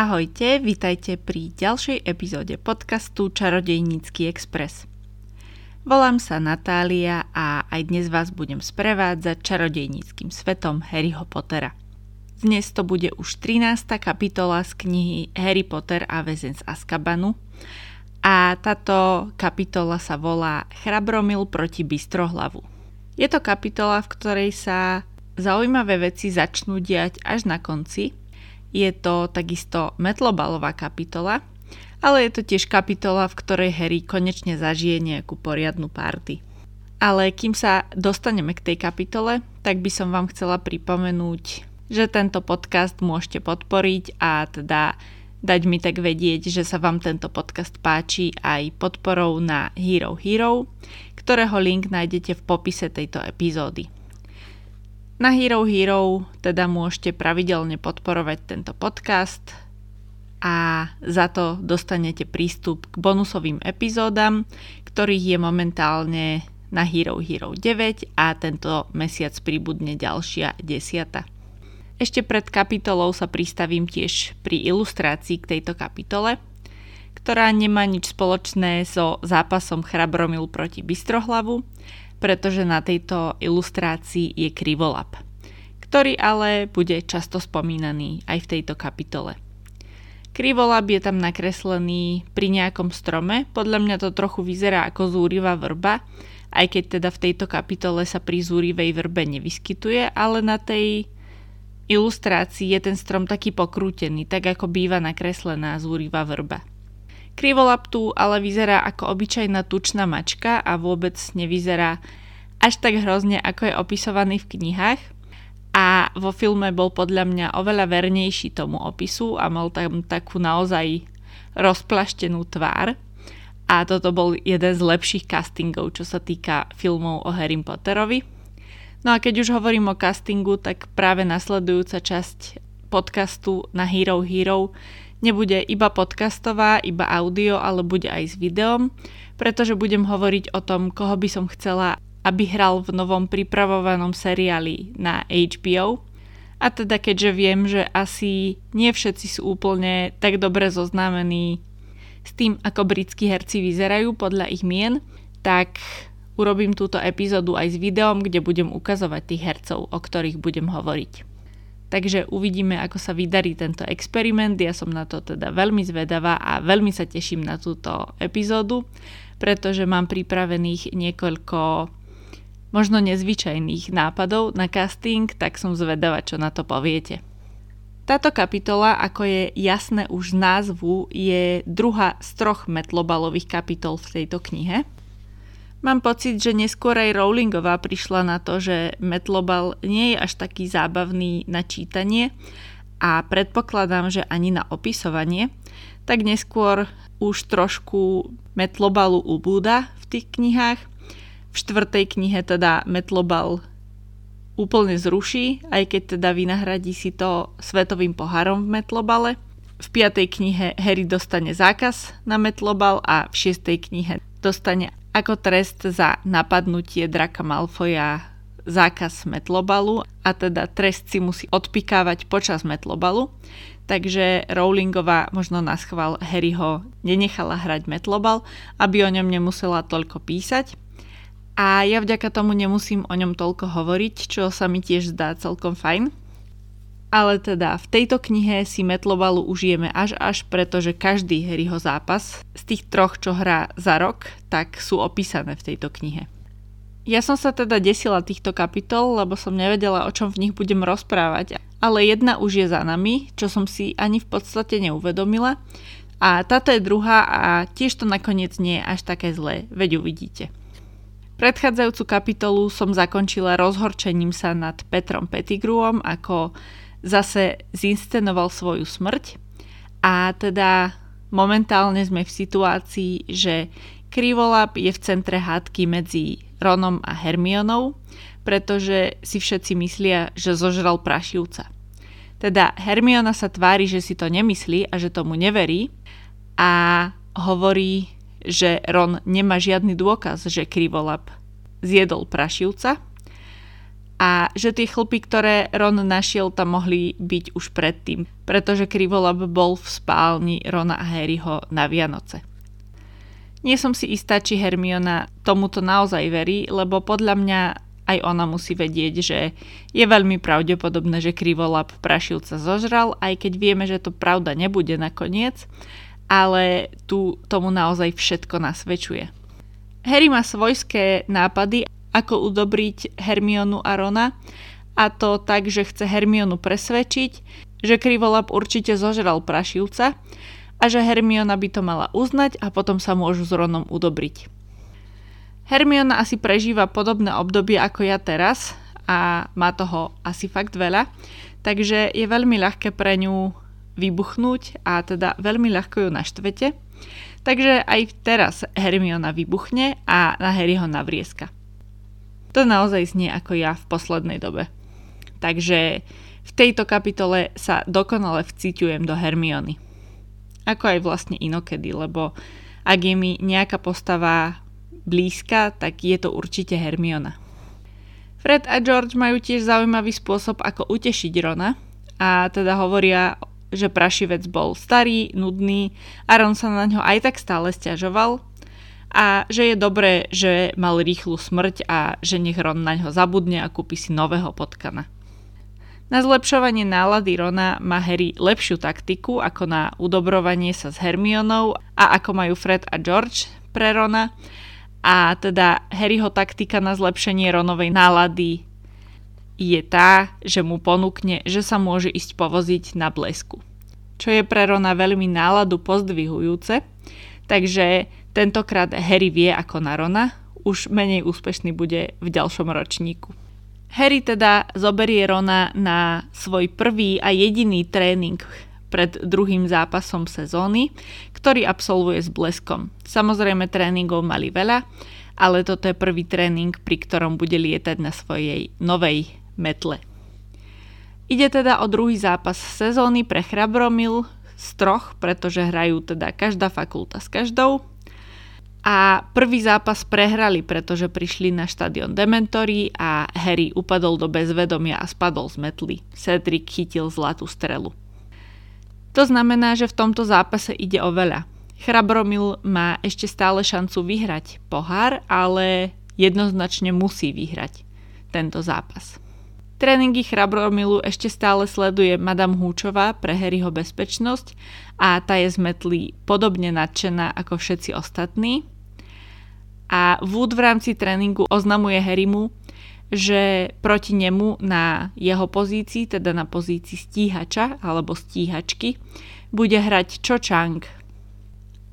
Ahojte, vítajte pri ďalšej epizóde podcastu Čarodejnícky Express. Volám sa Natália a aj dnes vás budem sprevádzať čarodejníckým svetom Harryho Pottera. Dnes to bude už 13. kapitola z knihy Harry Potter a väzen z Azkabanu a táto kapitola sa volá Chrabromil proti Bystrohlavu. Je to kapitola, v ktorej sa zaujímavé veci začnú diať až na konci – je to takisto metlobalová kapitola, ale je to tiež kapitola, v ktorej Harry konečne zažije nejakú poriadnu party. Ale kým sa dostaneme k tej kapitole, tak by som vám chcela pripomenúť, že tento podcast môžete podporiť a teda dať mi tak vedieť, že sa vám tento podcast páči aj podporou na Hero Hero, ktorého link nájdete v popise tejto epizódy. Na Hero Hero teda môžete pravidelne podporovať tento podcast a za to dostanete prístup k bonusovým epizódam, ktorých je momentálne na Hero Hero 9 a tento mesiac pribudne ďalšia desiata. Ešte pred kapitolou sa pristavím tiež pri ilustrácii k tejto kapitole, ktorá nemá nič spoločné so zápasom Chrabromil proti Bystrohlavu, pretože na tejto ilustrácii je krivolap, ktorý ale bude často spomínaný aj v tejto kapitole. Krivolab je tam nakreslený pri nejakom strome, podľa mňa to trochu vyzerá ako zúrivá vrba, aj keď teda v tejto kapitole sa pri zúrivej vrbe nevyskytuje, ale na tej ilustrácii je ten strom taký pokrútený, tak ako býva nakreslená zúrivá vrba. Krivolap tu ale vyzerá ako obyčajná tučná mačka a vôbec nevyzerá až tak hrozne, ako je opisovaný v knihách. A vo filme bol podľa mňa oveľa vernejší tomu opisu a mal tam takú naozaj rozplaštenú tvár. A toto bol jeden z lepších castingov, čo sa týka filmov o Harry Potterovi. No a keď už hovorím o castingu, tak práve nasledujúca časť podcastu na Hero Hero Nebude iba podcastová, iba audio, ale bude aj s videom, pretože budem hovoriť o tom, koho by som chcela, aby hral v novom pripravovanom seriáli na HBO. A teda keďže viem, že asi nie všetci sú úplne tak dobre zoznámení s tým, ako britskí herci vyzerajú podľa ich mien, tak urobím túto epizódu aj s videom, kde budem ukazovať tých hercov, o ktorých budem hovoriť. Takže uvidíme, ako sa vydarí tento experiment. Ja som na to teda veľmi zvedavá a veľmi sa teším na túto epizódu, pretože mám pripravených niekoľko možno nezvyčajných nápadov na casting, tak som zvedavá, čo na to poviete. Táto kapitola, ako je jasné už z názvu, je druhá z troch metlobalových kapitol v tejto knihe. Mám pocit, že neskôr aj Rowlingová prišla na to, že Metlobal nie je až taký zábavný na čítanie a predpokladám, že ani na opisovanie, tak neskôr už trošku Metlobalu ubúda v tých knihách. V štvrtej knihe teda Metlobal úplne zruší, aj keď teda vynahradí si to svetovým pohárom v Metlobale. V piatej knihe Harry dostane zákaz na Metlobal a v šiestej knihe dostane ako trest za napadnutie Draka Malfoja zákaz metlobalu a teda trest si musí odpikávať počas metlobalu. Takže Rowlingová možno na schvál Harryho nenechala hrať metlobal, aby o ňom nemusela toľko písať. A ja vďaka tomu nemusím o ňom toľko hovoriť, čo sa mi tiež zdá celkom fajn. Ale teda v tejto knihe si Metlobalu užijeme až až, pretože každý Harryho zápas z tých troch, čo hrá za rok, tak sú opísané v tejto knihe. Ja som sa teda desila týchto kapitol, lebo som nevedela, o čom v nich budem rozprávať, ale jedna už je za nami, čo som si ani v podstate neuvedomila. A táto je druhá a tiež to nakoniec nie je až také zlé, veď uvidíte. Predchádzajúcu kapitolu som zakončila rozhorčením sa nad Petrom Pettigruom ako zase zinscenoval svoju smrť a teda momentálne sme v situácii, že Krivolab je v centre hádky medzi Ronom a Hermionou, pretože si všetci myslia, že zožral prašivca. Teda Hermiona sa tvári, že si to nemyslí a že tomu neverí a hovorí, že Ron nemá žiadny dôkaz, že Krivolab zjedol prašivca a že tie chlpy, ktoré Ron našiel, tam mohli byť už predtým, pretože Krivolab bol v spálni Rona a Harryho na Vianoce. Nie som si istá, či Hermiona tomuto naozaj verí, lebo podľa mňa aj ona musí vedieť, že je veľmi pravdepodobné, že Krivolab prašilca zožral, aj keď vieme, že to pravda nebude nakoniec, ale tu tomu naozaj všetko nasvedčuje. Harry má svojské nápady ako udobriť Hermionu a Rona a to tak, že chce Hermionu presvedčiť, že Krivolap určite zožral prašivca a že Hermiona by to mala uznať a potom sa môžu s Ronom udobriť. Hermiona asi prežíva podobné obdobie ako ja teraz a má toho asi fakt veľa, takže je veľmi ľahké pre ňu vybuchnúť a teda veľmi ľahko ju naštvete. Takže aj teraz Hermiona vybuchne a na Harryho navrieska. To naozaj znie ako ja v poslednej dobe. Takže v tejto kapitole sa dokonale vciťujem do Hermiony. Ako aj vlastne inokedy, lebo ak je mi nejaká postava blízka, tak je to určite Hermiona. Fred a George majú tiež zaujímavý spôsob, ako utešiť Rona a teda hovoria, že prašivec bol starý, nudný a Ron sa na ňo aj tak stále stiažoval a že je dobré, že mal rýchlu smrť a že nech Ron na ňo zabudne a kúpi si nového potkana. Na zlepšovanie nálady Rona má Harry lepšiu taktiku ako na udobrovanie sa s Hermionou a ako majú Fred a George pre Rona. A teda Harryho taktika na zlepšenie Ronovej nálady je tá, že mu ponúkne, že sa môže ísť povoziť na blesku. Čo je pre Rona veľmi náladu pozdvihujúce, takže Tentokrát Harry vie ako na Rona, už menej úspešný bude v ďalšom ročníku. Harry teda zoberie Rona na svoj prvý a jediný tréning pred druhým zápasom sezóny, ktorý absolvuje s bleskom. Samozrejme tréningov mali veľa, ale toto je prvý tréning, pri ktorom bude lietať na svojej novej metle. Ide teda o druhý zápas sezóny pre Chrabromil z troch, pretože hrajú teda každá fakulta s každou a prvý zápas prehrali, pretože prišli na štadión Dementory a Harry upadol do bezvedomia a spadol z metly. Cedric chytil zlatú strelu. To znamená, že v tomto zápase ide o veľa. Chrabromil má ešte stále šancu vyhrať pohár, ale jednoznačne musí vyhrať tento zápas. Tréningy Chrabromilu ešte stále sleduje Madame Húčová pre Harryho bezpečnosť a tá je z metly podobne nadšená ako všetci ostatní. A Wood v rámci tréningu oznamuje Harrymu, že proti nemu na jeho pozícii, teda na pozícii stíhača alebo stíhačky, bude hrať Cho Chang.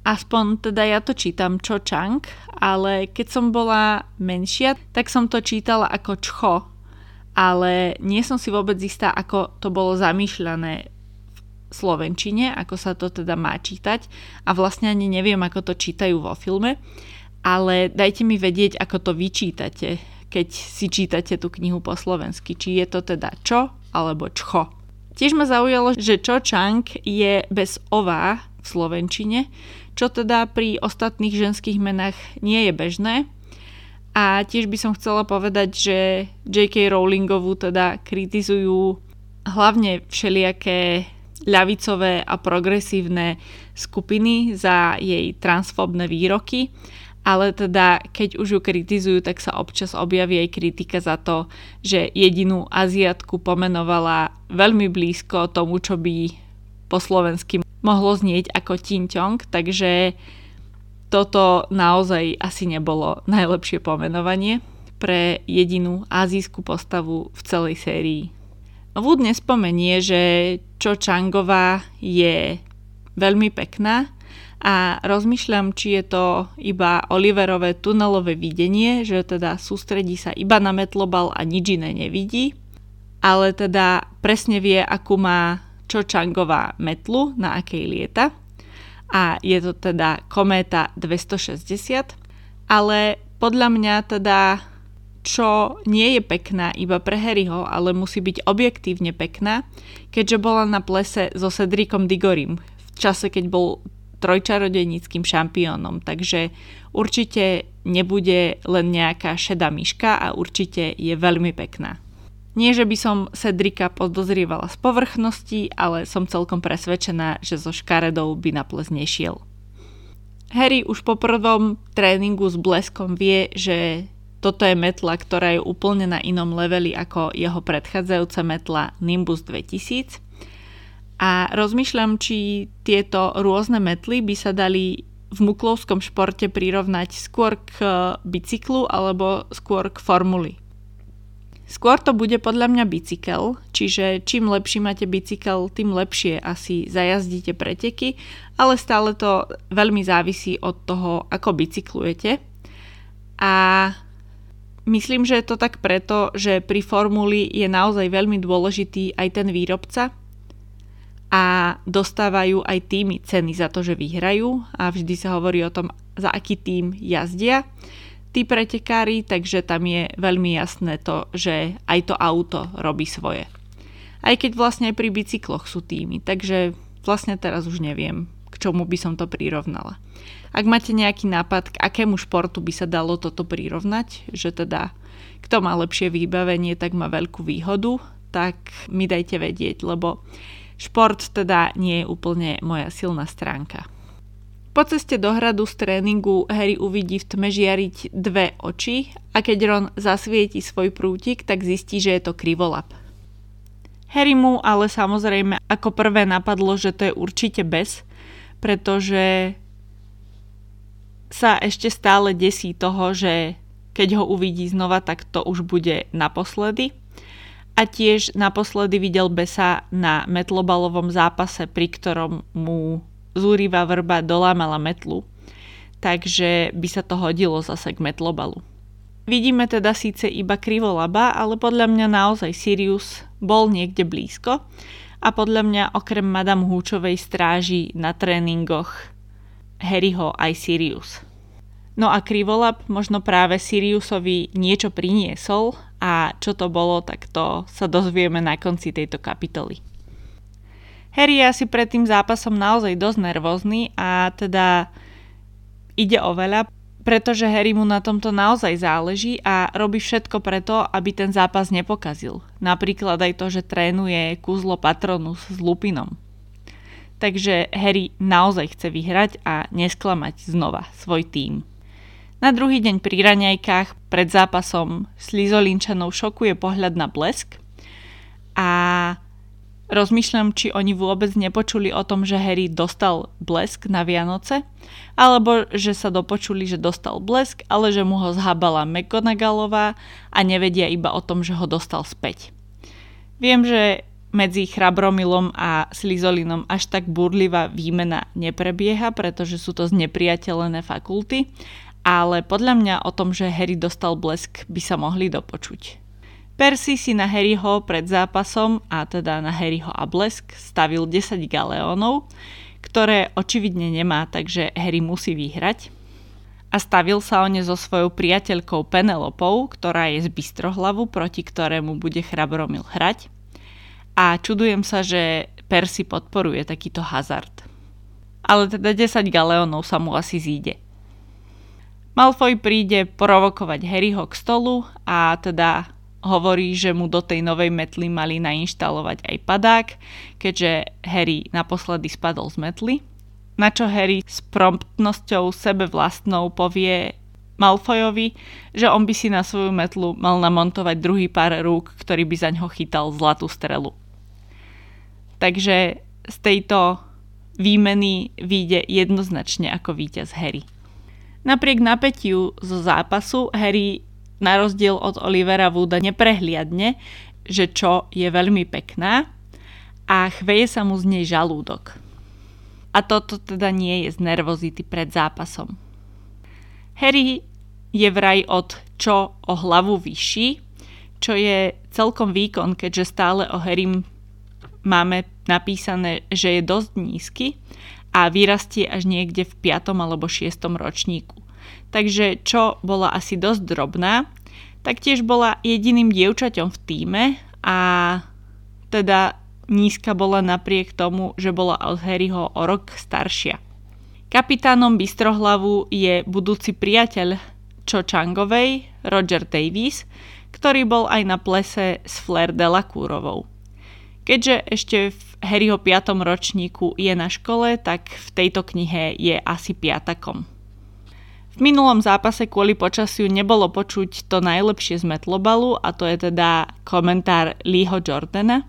Aspoň teda ja to čítam Cho Chang, ale keď som bola menšia, tak som to čítala ako Čcho, ale nie som si vôbec istá, ako to bolo zamýšľané v slovenčine, ako sa to teda má čítať a vlastne ani neviem, ako to čítajú vo filme, ale dajte mi vedieť, ako to vyčítate, keď si čítate tú knihu po slovensky, či je to teda čo alebo čcho. Tiež ma zaujalo, že Cho Chang je bez ová v slovenčine, čo teda pri ostatných ženských menách nie je bežné, a tiež by som chcela povedať, že J.K. Rowlingovú teda kritizujú hlavne všelijaké ľavicové a progresívne skupiny za jej transfobné výroky, ale teda keď už ju kritizujú, tak sa občas objaví aj kritika za to, že jedinú Aziatku pomenovala veľmi blízko tomu, čo by po slovensky mohlo znieť ako Tinťong, takže toto naozaj asi nebolo najlepšie pomenovanie pre jedinú azijskú postavu v celej sérii. Wood nespomenie, že Cho Changová je veľmi pekná a rozmýšľam, či je to iba Oliverové tunelové videnie, že teda sústredí sa iba na metlobal a nič iné nevidí, ale teda presne vie, akú má Cho Changová metlu, na akej lieta. A je to teda kométa 260, ale podľa mňa teda čo nie je pekná iba pre Harryho, ale musí byť objektívne pekná, keďže bola na plese so Cedricom Digorim v čase, keď bol trojčarodejníckým šampiónom, takže určite nebude len nejaká šedá myška a určite je veľmi pekná. Nie, že by som Cedrika podozrievala z povrchnosti, ale som celkom presvedčená, že so škaredou by na ples nešiel. Harry už po prvom tréningu s bleskom vie, že toto je metla, ktorá je úplne na inom leveli ako jeho predchádzajúca metla Nimbus 2000 a rozmýšľam, či tieto rôzne metly by sa dali v muklovskom športe prirovnať skôr k bicyklu alebo skôr k formuli. Skôr to bude podľa mňa bicykel, čiže čím lepší máte bicykel, tým lepšie asi zajazdíte preteky, ale stále to veľmi závisí od toho, ako bicyklujete. A myslím, že je to tak preto, že pri formuli je naozaj veľmi dôležitý aj ten výrobca, a dostávajú aj týmy ceny za to, že vyhrajú a vždy sa hovorí o tom, za aký tým jazdia tí pretekári, takže tam je veľmi jasné to, že aj to auto robí svoje. Aj keď vlastne aj pri bicykloch sú týmy, takže vlastne teraz už neviem, k čomu by som to prirovnala. Ak máte nejaký nápad, k akému športu by sa dalo toto prirovnať, že teda kto má lepšie vybavenie, tak má veľkú výhodu, tak mi dajte vedieť, lebo Šport teda nie je úplne moja silná stránka. Po ceste do hradu z tréningu Harry uvidí v tme žiariť dve oči a keď Ron zasvieti svoj prútik, tak zistí, že je to krivolap. Harry mu ale samozrejme ako prvé napadlo, že to je určite bez, pretože sa ešte stále desí toho, že keď ho uvidí znova, tak to už bude naposledy a tiež naposledy videl Besa na metlobalovom zápase, pri ktorom mu zúriva vrba dolámala metlu. Takže by sa to hodilo zase k metlobalu. Vidíme teda síce iba krivolaba, ale podľa mňa naozaj Sirius bol niekde blízko a podľa mňa okrem Madame Húčovej stráži na tréningoch Harryho aj Sirius. No a Krivolab možno práve Siriusovi niečo priniesol a čo to bolo, tak to sa dozvieme na konci tejto kapitoly. Harry je asi pred tým zápasom naozaj dosť nervózny a teda ide o veľa, pretože Harry mu na tomto naozaj záleží a robí všetko preto, aby ten zápas nepokazil. Napríklad aj to, že trénuje kúzlo Patronus s Lupinom. Takže Harry naozaj chce vyhrať a nesklamať znova svoj tým. Na druhý deň pri raňajkách pred zápasom Slizolinčanov šokuje pohľad na blesk a rozmýšľam, či oni vôbec nepočuli o tom, že Harry dostal blesk na Vianoce, alebo že sa dopočuli, že dostal blesk, ale že mu ho zhabala McGonagallová a nevedia iba o tom, že ho dostal späť. Viem, že medzi Chrabromilom a Slizolinom až tak burlivá výmena neprebieha, pretože sú to znepriateľené fakulty, ale podľa mňa o tom, že Harry dostal blesk, by sa mohli dopočuť. Percy si na Harryho pred zápasom, a teda na Harryho a blesk, stavil 10 galeónov, ktoré očividne nemá, takže Harry musí vyhrať. A stavil sa o ne so svojou priateľkou Penelopou, ktorá je z Bystrohlavu, proti ktorému bude Chrabromil hrať. A čudujem sa, že Percy podporuje takýto hazard. Ale teda 10 galeónov sa mu asi zíde. Malfoy príde provokovať Harryho k stolu a teda hovorí, že mu do tej novej metly mali nainštalovať aj padák, keďže Harry naposledy spadol z metly. Na čo Harry s promptnosťou sebe vlastnou povie Malfoyovi, že on by si na svoju metlu mal namontovať druhý pár rúk, ktorý by za ňo chytal zlatú strelu. Takže z tejto výmeny vyjde jednoznačne ako víťaz Harry. Napriek napätiu zo zápasu Harry na rozdiel od Olivera Wooda neprehliadne, že čo je veľmi pekná a chveje sa mu z nej žalúdok. A toto teda nie je z nervozity pred zápasom. Harry je vraj od čo o hlavu vyšší, čo je celkom výkon, keďže stále o Harrym máme napísané, že je dosť nízky a vyrastie až niekde v 5. alebo 6. ročníku. Takže čo bola asi dosť drobná, tak tiež bola jediným dievčaťom v týme a teda nízka bola napriek tomu, že bola od Harryho o rok staršia. Kapitánom Bystrohlavu je budúci priateľ Cho Changovej, Roger Davies, ktorý bol aj na plese s Flair Delacourovou. Keďže ešte v Harryho 5. ročníku je na škole, tak v tejto knihe je asi piatakom. V minulom zápase kvôli počasiu nebolo počuť to najlepšie z Metlobalu a to je teda komentár Leeho Jordana.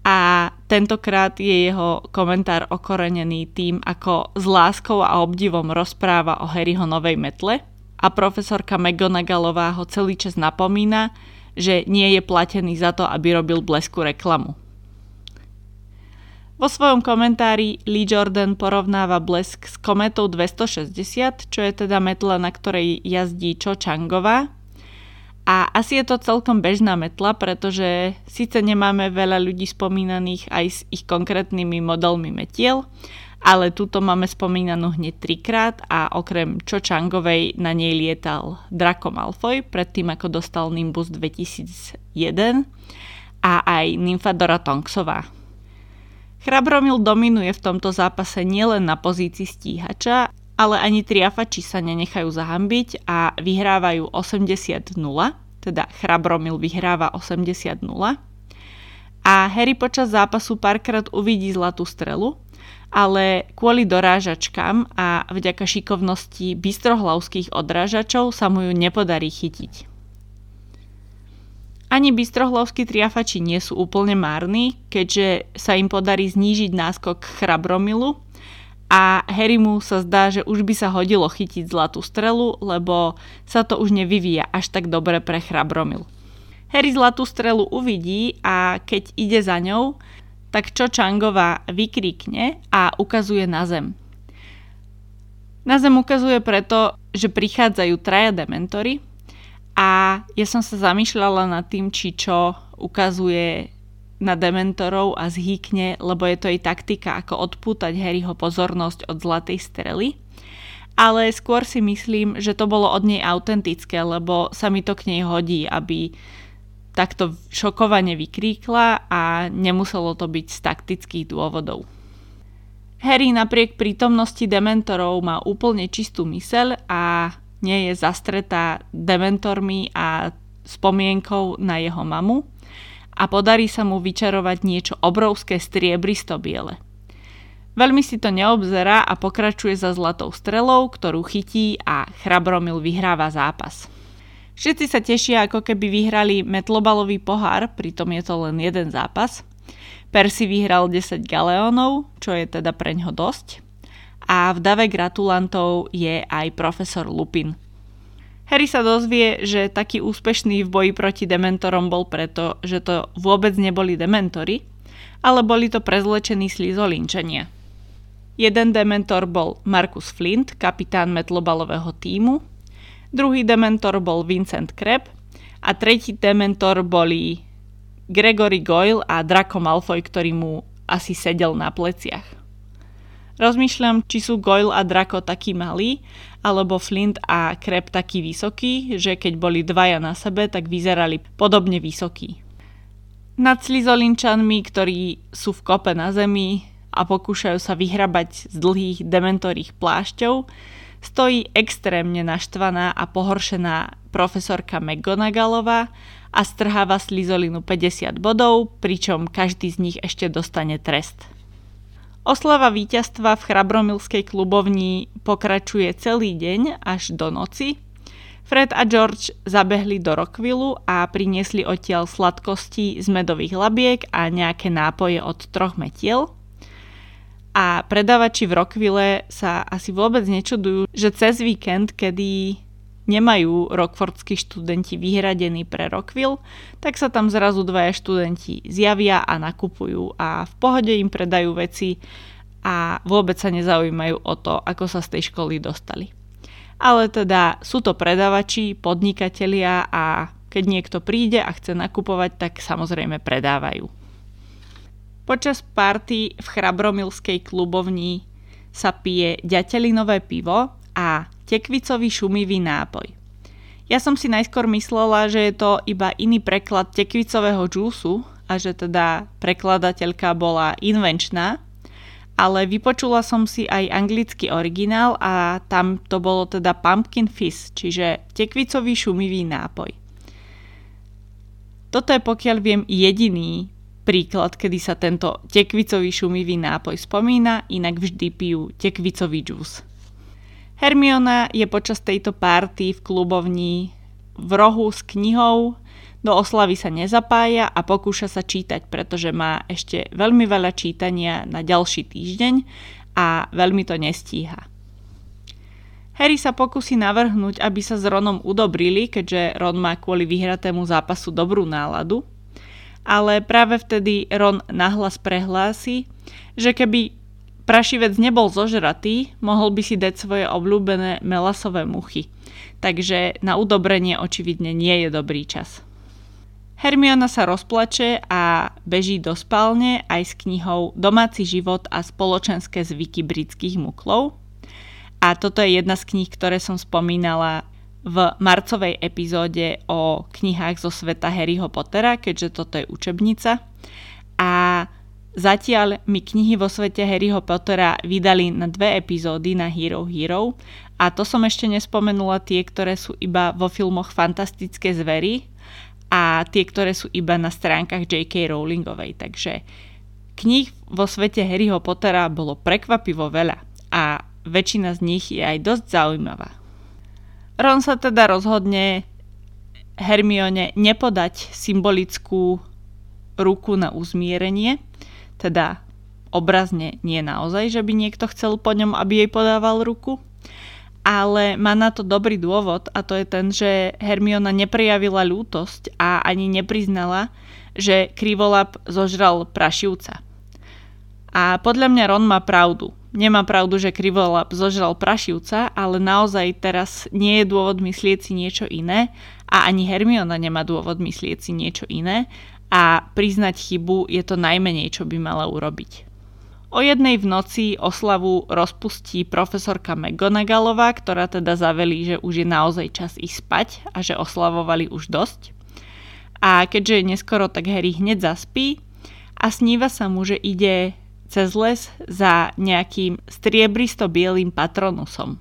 A tentokrát je jeho komentár okorenený tým, ako s láskou a obdivom rozpráva o Harryho novej metle a profesorka McGonagallová ho celý čas napomína, že nie je platený za to, aby robil blesku reklamu. Vo svojom komentári Lee Jordan porovnáva blesk s kometou 260, čo je teda metla, na ktorej jazdí Cho Changová. A asi je to celkom bežná metla, pretože síce nemáme veľa ľudí spomínaných aj s ich konkrétnymi modelmi metiel, ale túto máme spomínanú hneď trikrát a okrem Cho Changovej na nej lietal Draco Malfoy predtým ako dostal Nimbus 2001 a aj Nymfadora Tonksová. Chrabromil dominuje v tomto zápase nielen na pozícii stíhača, ale ani triafači sa nenechajú zahambiť a vyhrávajú 80-0, teda Chrabromil vyhráva 80-0. A Harry počas zápasu párkrát uvidí zlatú strelu, ale kvôli dorážačkám a vďaka šikovnosti bystrohlavských odrážačov sa mu ju nepodarí chytiť. Ani bystrohlovskí triafači nie sú úplne márni, keďže sa im podarí znížiť náskok Chrabromilu a Harrymu sa zdá, že už by sa hodilo chytiť zlatú strelu, lebo sa to už nevyvíja až tak dobre pre Chrabromil. Harry zlatú strelu uvidí a keď ide za ňou, tak čo Changová vykríkne a ukazuje na zem. Na zem ukazuje preto, že prichádzajú traja dementory, a ja som sa zamýšľala nad tým, či čo ukazuje na dementorov a zhýkne, lebo je to jej taktika, ako odpútať Harryho pozornosť od zlatej strely. Ale skôr si myslím, že to bolo od nej autentické, lebo sa mi to k nej hodí, aby takto šokovane vykríkla a nemuselo to byť z taktických dôvodov. Harry napriek prítomnosti dementorov má úplne čistú myseľ a nie je zastretá dementormi a spomienkou na jeho mamu a podarí sa mu vyčarovať niečo obrovské striebristo biele. Veľmi si to neobzerá a pokračuje za zlatou strelou, ktorú chytí a Chrabromil vyhráva zápas. Všetci sa tešia, ako keby vyhrali metlobalový pohár, pritom je to len jeden zápas. Percy vyhral 10 galeónov, čo je teda preňho dosť a v dave gratulantov je aj profesor Lupin. Harry sa dozvie, že taký úspešný v boji proti dementorom bol preto, že to vôbec neboli dementory, ale boli to prezlečení slizolinčania. Jeden dementor bol Marcus Flint, kapitán metlobalového týmu, druhý dementor bol Vincent Kreb a tretí dementor boli Gregory Goyle a Draco Malfoy, ktorý mu asi sedel na pleciach. Rozmýšľam, či sú Goyle a Draco takí malí, alebo Flint a Kreb taký vysoký, že keď boli dvaja na sebe, tak vyzerali podobne vysokí. Nad slizolinčanmi, ktorí sú v kope na zemi a pokúšajú sa vyhrabať z dlhých dementorých plášťov, stojí extrémne naštvaná a pohoršená profesorka McGonagallová a strháva slizolinu 50 bodov, pričom každý z nich ešte dostane trest. Oslava víťazstva v Chrabromilskej klubovni pokračuje celý deň až do noci. Fred a George zabehli do Rockvillu a priniesli odtiaľ sladkosti z medových labiek a nejaké nápoje od troch metiel. A predavači v Rockville sa asi vôbec nečudujú, že cez víkend, kedy nemajú rockfordskí študenti vyhradený pre Rockville, tak sa tam zrazu dvaja študenti zjavia a nakupujú a v pohode im predajú veci a vôbec sa nezaujímajú o to, ako sa z tej školy dostali. Ale teda sú to predavači, podnikatelia a keď niekto príde a chce nakupovať, tak samozrejme predávajú. Počas party v Chrabromilskej klubovni sa pije ďatelinové pivo a tekvicový šumivý nápoj. Ja som si najskôr myslela, že je to iba iný preklad tekvicového džúsu a že teda prekladateľka bola invenčná, ale vypočula som si aj anglický originál a tam to bolo teda pumpkin fizz, čiže tekvicový šumivý nápoj. Toto je pokiaľ viem jediný príklad, kedy sa tento tekvicový šumivý nápoj spomína, inak vždy pijú tekvicový džús. Hermiona je počas tejto párty v klubovni v rohu s knihou, do oslavy sa nezapája a pokúša sa čítať, pretože má ešte veľmi veľa čítania na ďalší týždeň a veľmi to nestíha. Harry sa pokusí navrhnúť, aby sa s Ronom udobrili, keďže Ron má kvôli vyhratému zápasu dobrú náladu, ale práve vtedy Ron nahlas prehlási, že keby prašivec nebol zožratý, mohol by si dať svoje obľúbené melasové muchy. Takže na udobrenie očividne nie je dobrý čas. Hermiona sa rozplače a beží do spálne aj s knihou Domáci život a spoločenské zvyky britských muklov. A toto je jedna z kníh, ktoré som spomínala v marcovej epizóde o knihách zo sveta Harryho Pottera, keďže toto je učebnica. A zatiaľ mi knihy vo svete Harryho Pottera vydali na dve epizódy na Hero Hero a to som ešte nespomenula tie, ktoré sú iba vo filmoch Fantastické zvery a tie, ktoré sú iba na stránkach J.K. Rowlingovej. Takže kníh vo svete Harryho Pottera bolo prekvapivo veľa a väčšina z nich je aj dosť zaujímavá. Ron sa teda rozhodne Hermione nepodať symbolickú ruku na uzmierenie, teda obrazne nie naozaj, že by niekto chcel po ňom, aby jej podával ruku, ale má na to dobrý dôvod a to je ten, že Hermiona neprejavila ľútosť a ani nepriznala, že Krivolap zožral prašivca. A podľa mňa Ron má pravdu nemá pravdu, že krivolap zožral prašivca, ale naozaj teraz nie je dôvod myslieť si niečo iné a ani Hermiona nemá dôvod myslieť si niečo iné a priznať chybu je to najmenej, čo by mala urobiť. O jednej v noci oslavu rozpustí profesorka McGonagallová, ktorá teda zavelí, že už je naozaj čas ísť spať a že oslavovali už dosť. A keďže je neskoro, tak Harry hneď zaspí a sníva sa mu, že ide cez les za nejakým striebristo-bielým patronusom.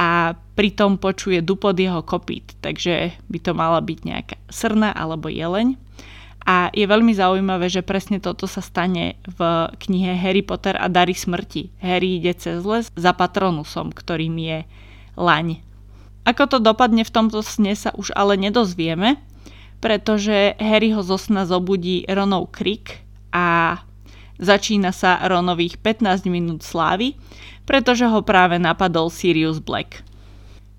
A pritom počuje dupod jeho kopít, takže by to mala byť nejaká srna alebo jeleň. A je veľmi zaujímavé, že presne toto sa stane v knihe Harry Potter a Dary smrti. Harry ide cez les za patronusom, ktorým je laň. Ako to dopadne v tomto sne sa už ale nedozvieme, pretože Harry ho zo sna zobudí Ronov krik a Začína sa Ronových 15 minút slávy, pretože ho práve napadol Sirius Black.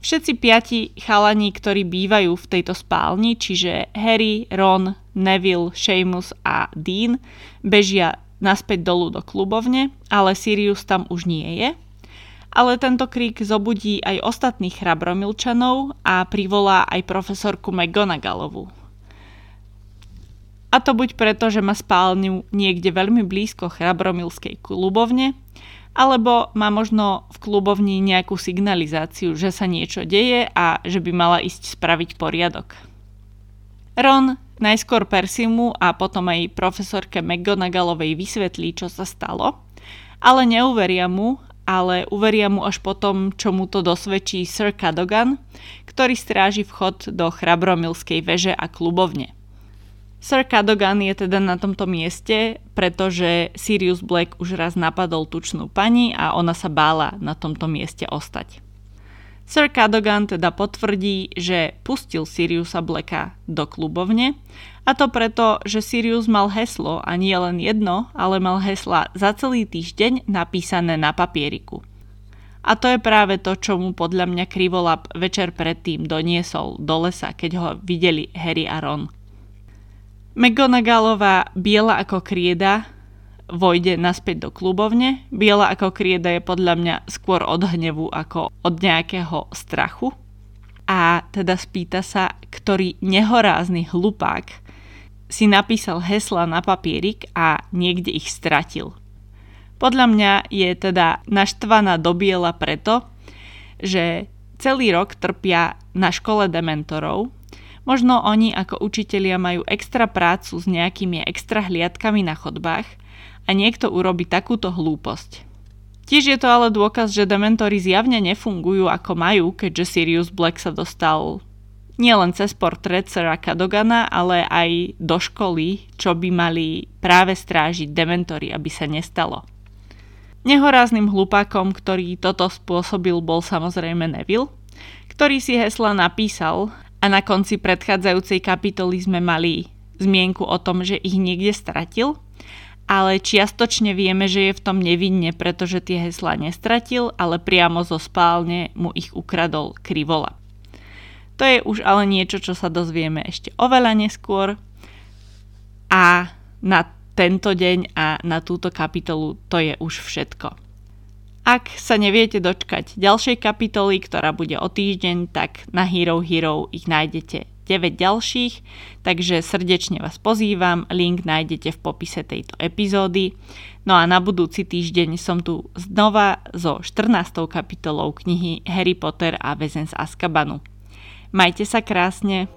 Všetci piati chalani, ktorí bývajú v tejto spálni, čiže Harry, Ron, Neville, Seamus a Dean, bežia naspäť dolu do klubovne, ale Sirius tam už nie je. Ale tento krík zobudí aj ostatných chrabromilčanov a privolá aj profesorku McGonagallovu. A to buď preto, že má spálňu niekde veľmi blízko chrabromilskej klubovne, alebo má možno v klubovni nejakú signalizáciu, že sa niečo deje a že by mala ísť spraviť poriadok. Ron najskôr Persimu a potom aj profesorke McGonagallovej vysvetlí, čo sa stalo, ale neuveria mu, ale uveria mu až potom, čo mu to dosvedčí Sir Cadogan, ktorý stráži vchod do chrabromilskej veže a klubovne. Sir Cadogan je teda na tomto mieste, pretože Sirius Black už raz napadol tučnú pani a ona sa bála na tomto mieste ostať. Sir Cadogan teda potvrdí, že pustil Siriusa Blacka do klubovne a to preto, že Sirius mal heslo a nie len jedno, ale mal hesla za celý týždeň napísané na papieriku. A to je práve to, čo mu podľa mňa Krivolap večer predtým doniesol do lesa, keď ho videli Harry a Ron. McGonagallová biela ako krieda vojde naspäť do klubovne. Biela ako krieda je podľa mňa skôr od hnevu ako od nejakého strachu. A teda spýta sa, ktorý nehorázny hlupák si napísal hesla na papierik a niekde ich stratil. Podľa mňa je teda naštvaná do biela preto, že celý rok trpia na škole dementorov, Možno oni ako učitelia majú extra prácu s nejakými extra hliadkami na chodbách a niekto urobí takúto hlúposť. Tiež je to ale dôkaz, že dementory zjavne nefungujú ako majú, keďže Sirius Black sa dostal nielen cez portrét Sera Kadogana, ale aj do školy, čo by mali práve strážiť dementory, aby sa nestalo. Nehorázným hlupákom, ktorý toto spôsobil, bol samozrejme Neville, ktorý si hesla napísal a na konci predchádzajúcej kapitoly sme mali zmienku o tom, že ich niekde stratil, ale čiastočne vieme, že je v tom nevinne, pretože tie heslá nestratil, ale priamo zo spálne mu ich ukradol Krivola. To je už ale niečo, čo sa dozvieme ešte oveľa neskôr a na tento deň a na túto kapitolu to je už všetko. Ak sa neviete dočkať ďalšej kapitoly, ktorá bude o týždeň, tak na Hero Hero ich nájdete 9 ďalších, takže srdečne vás pozývam, link nájdete v popise tejto epizódy. No a na budúci týždeň som tu znova so 14. kapitolou knihy Harry Potter a väzen z Azkabanu. Majte sa krásne.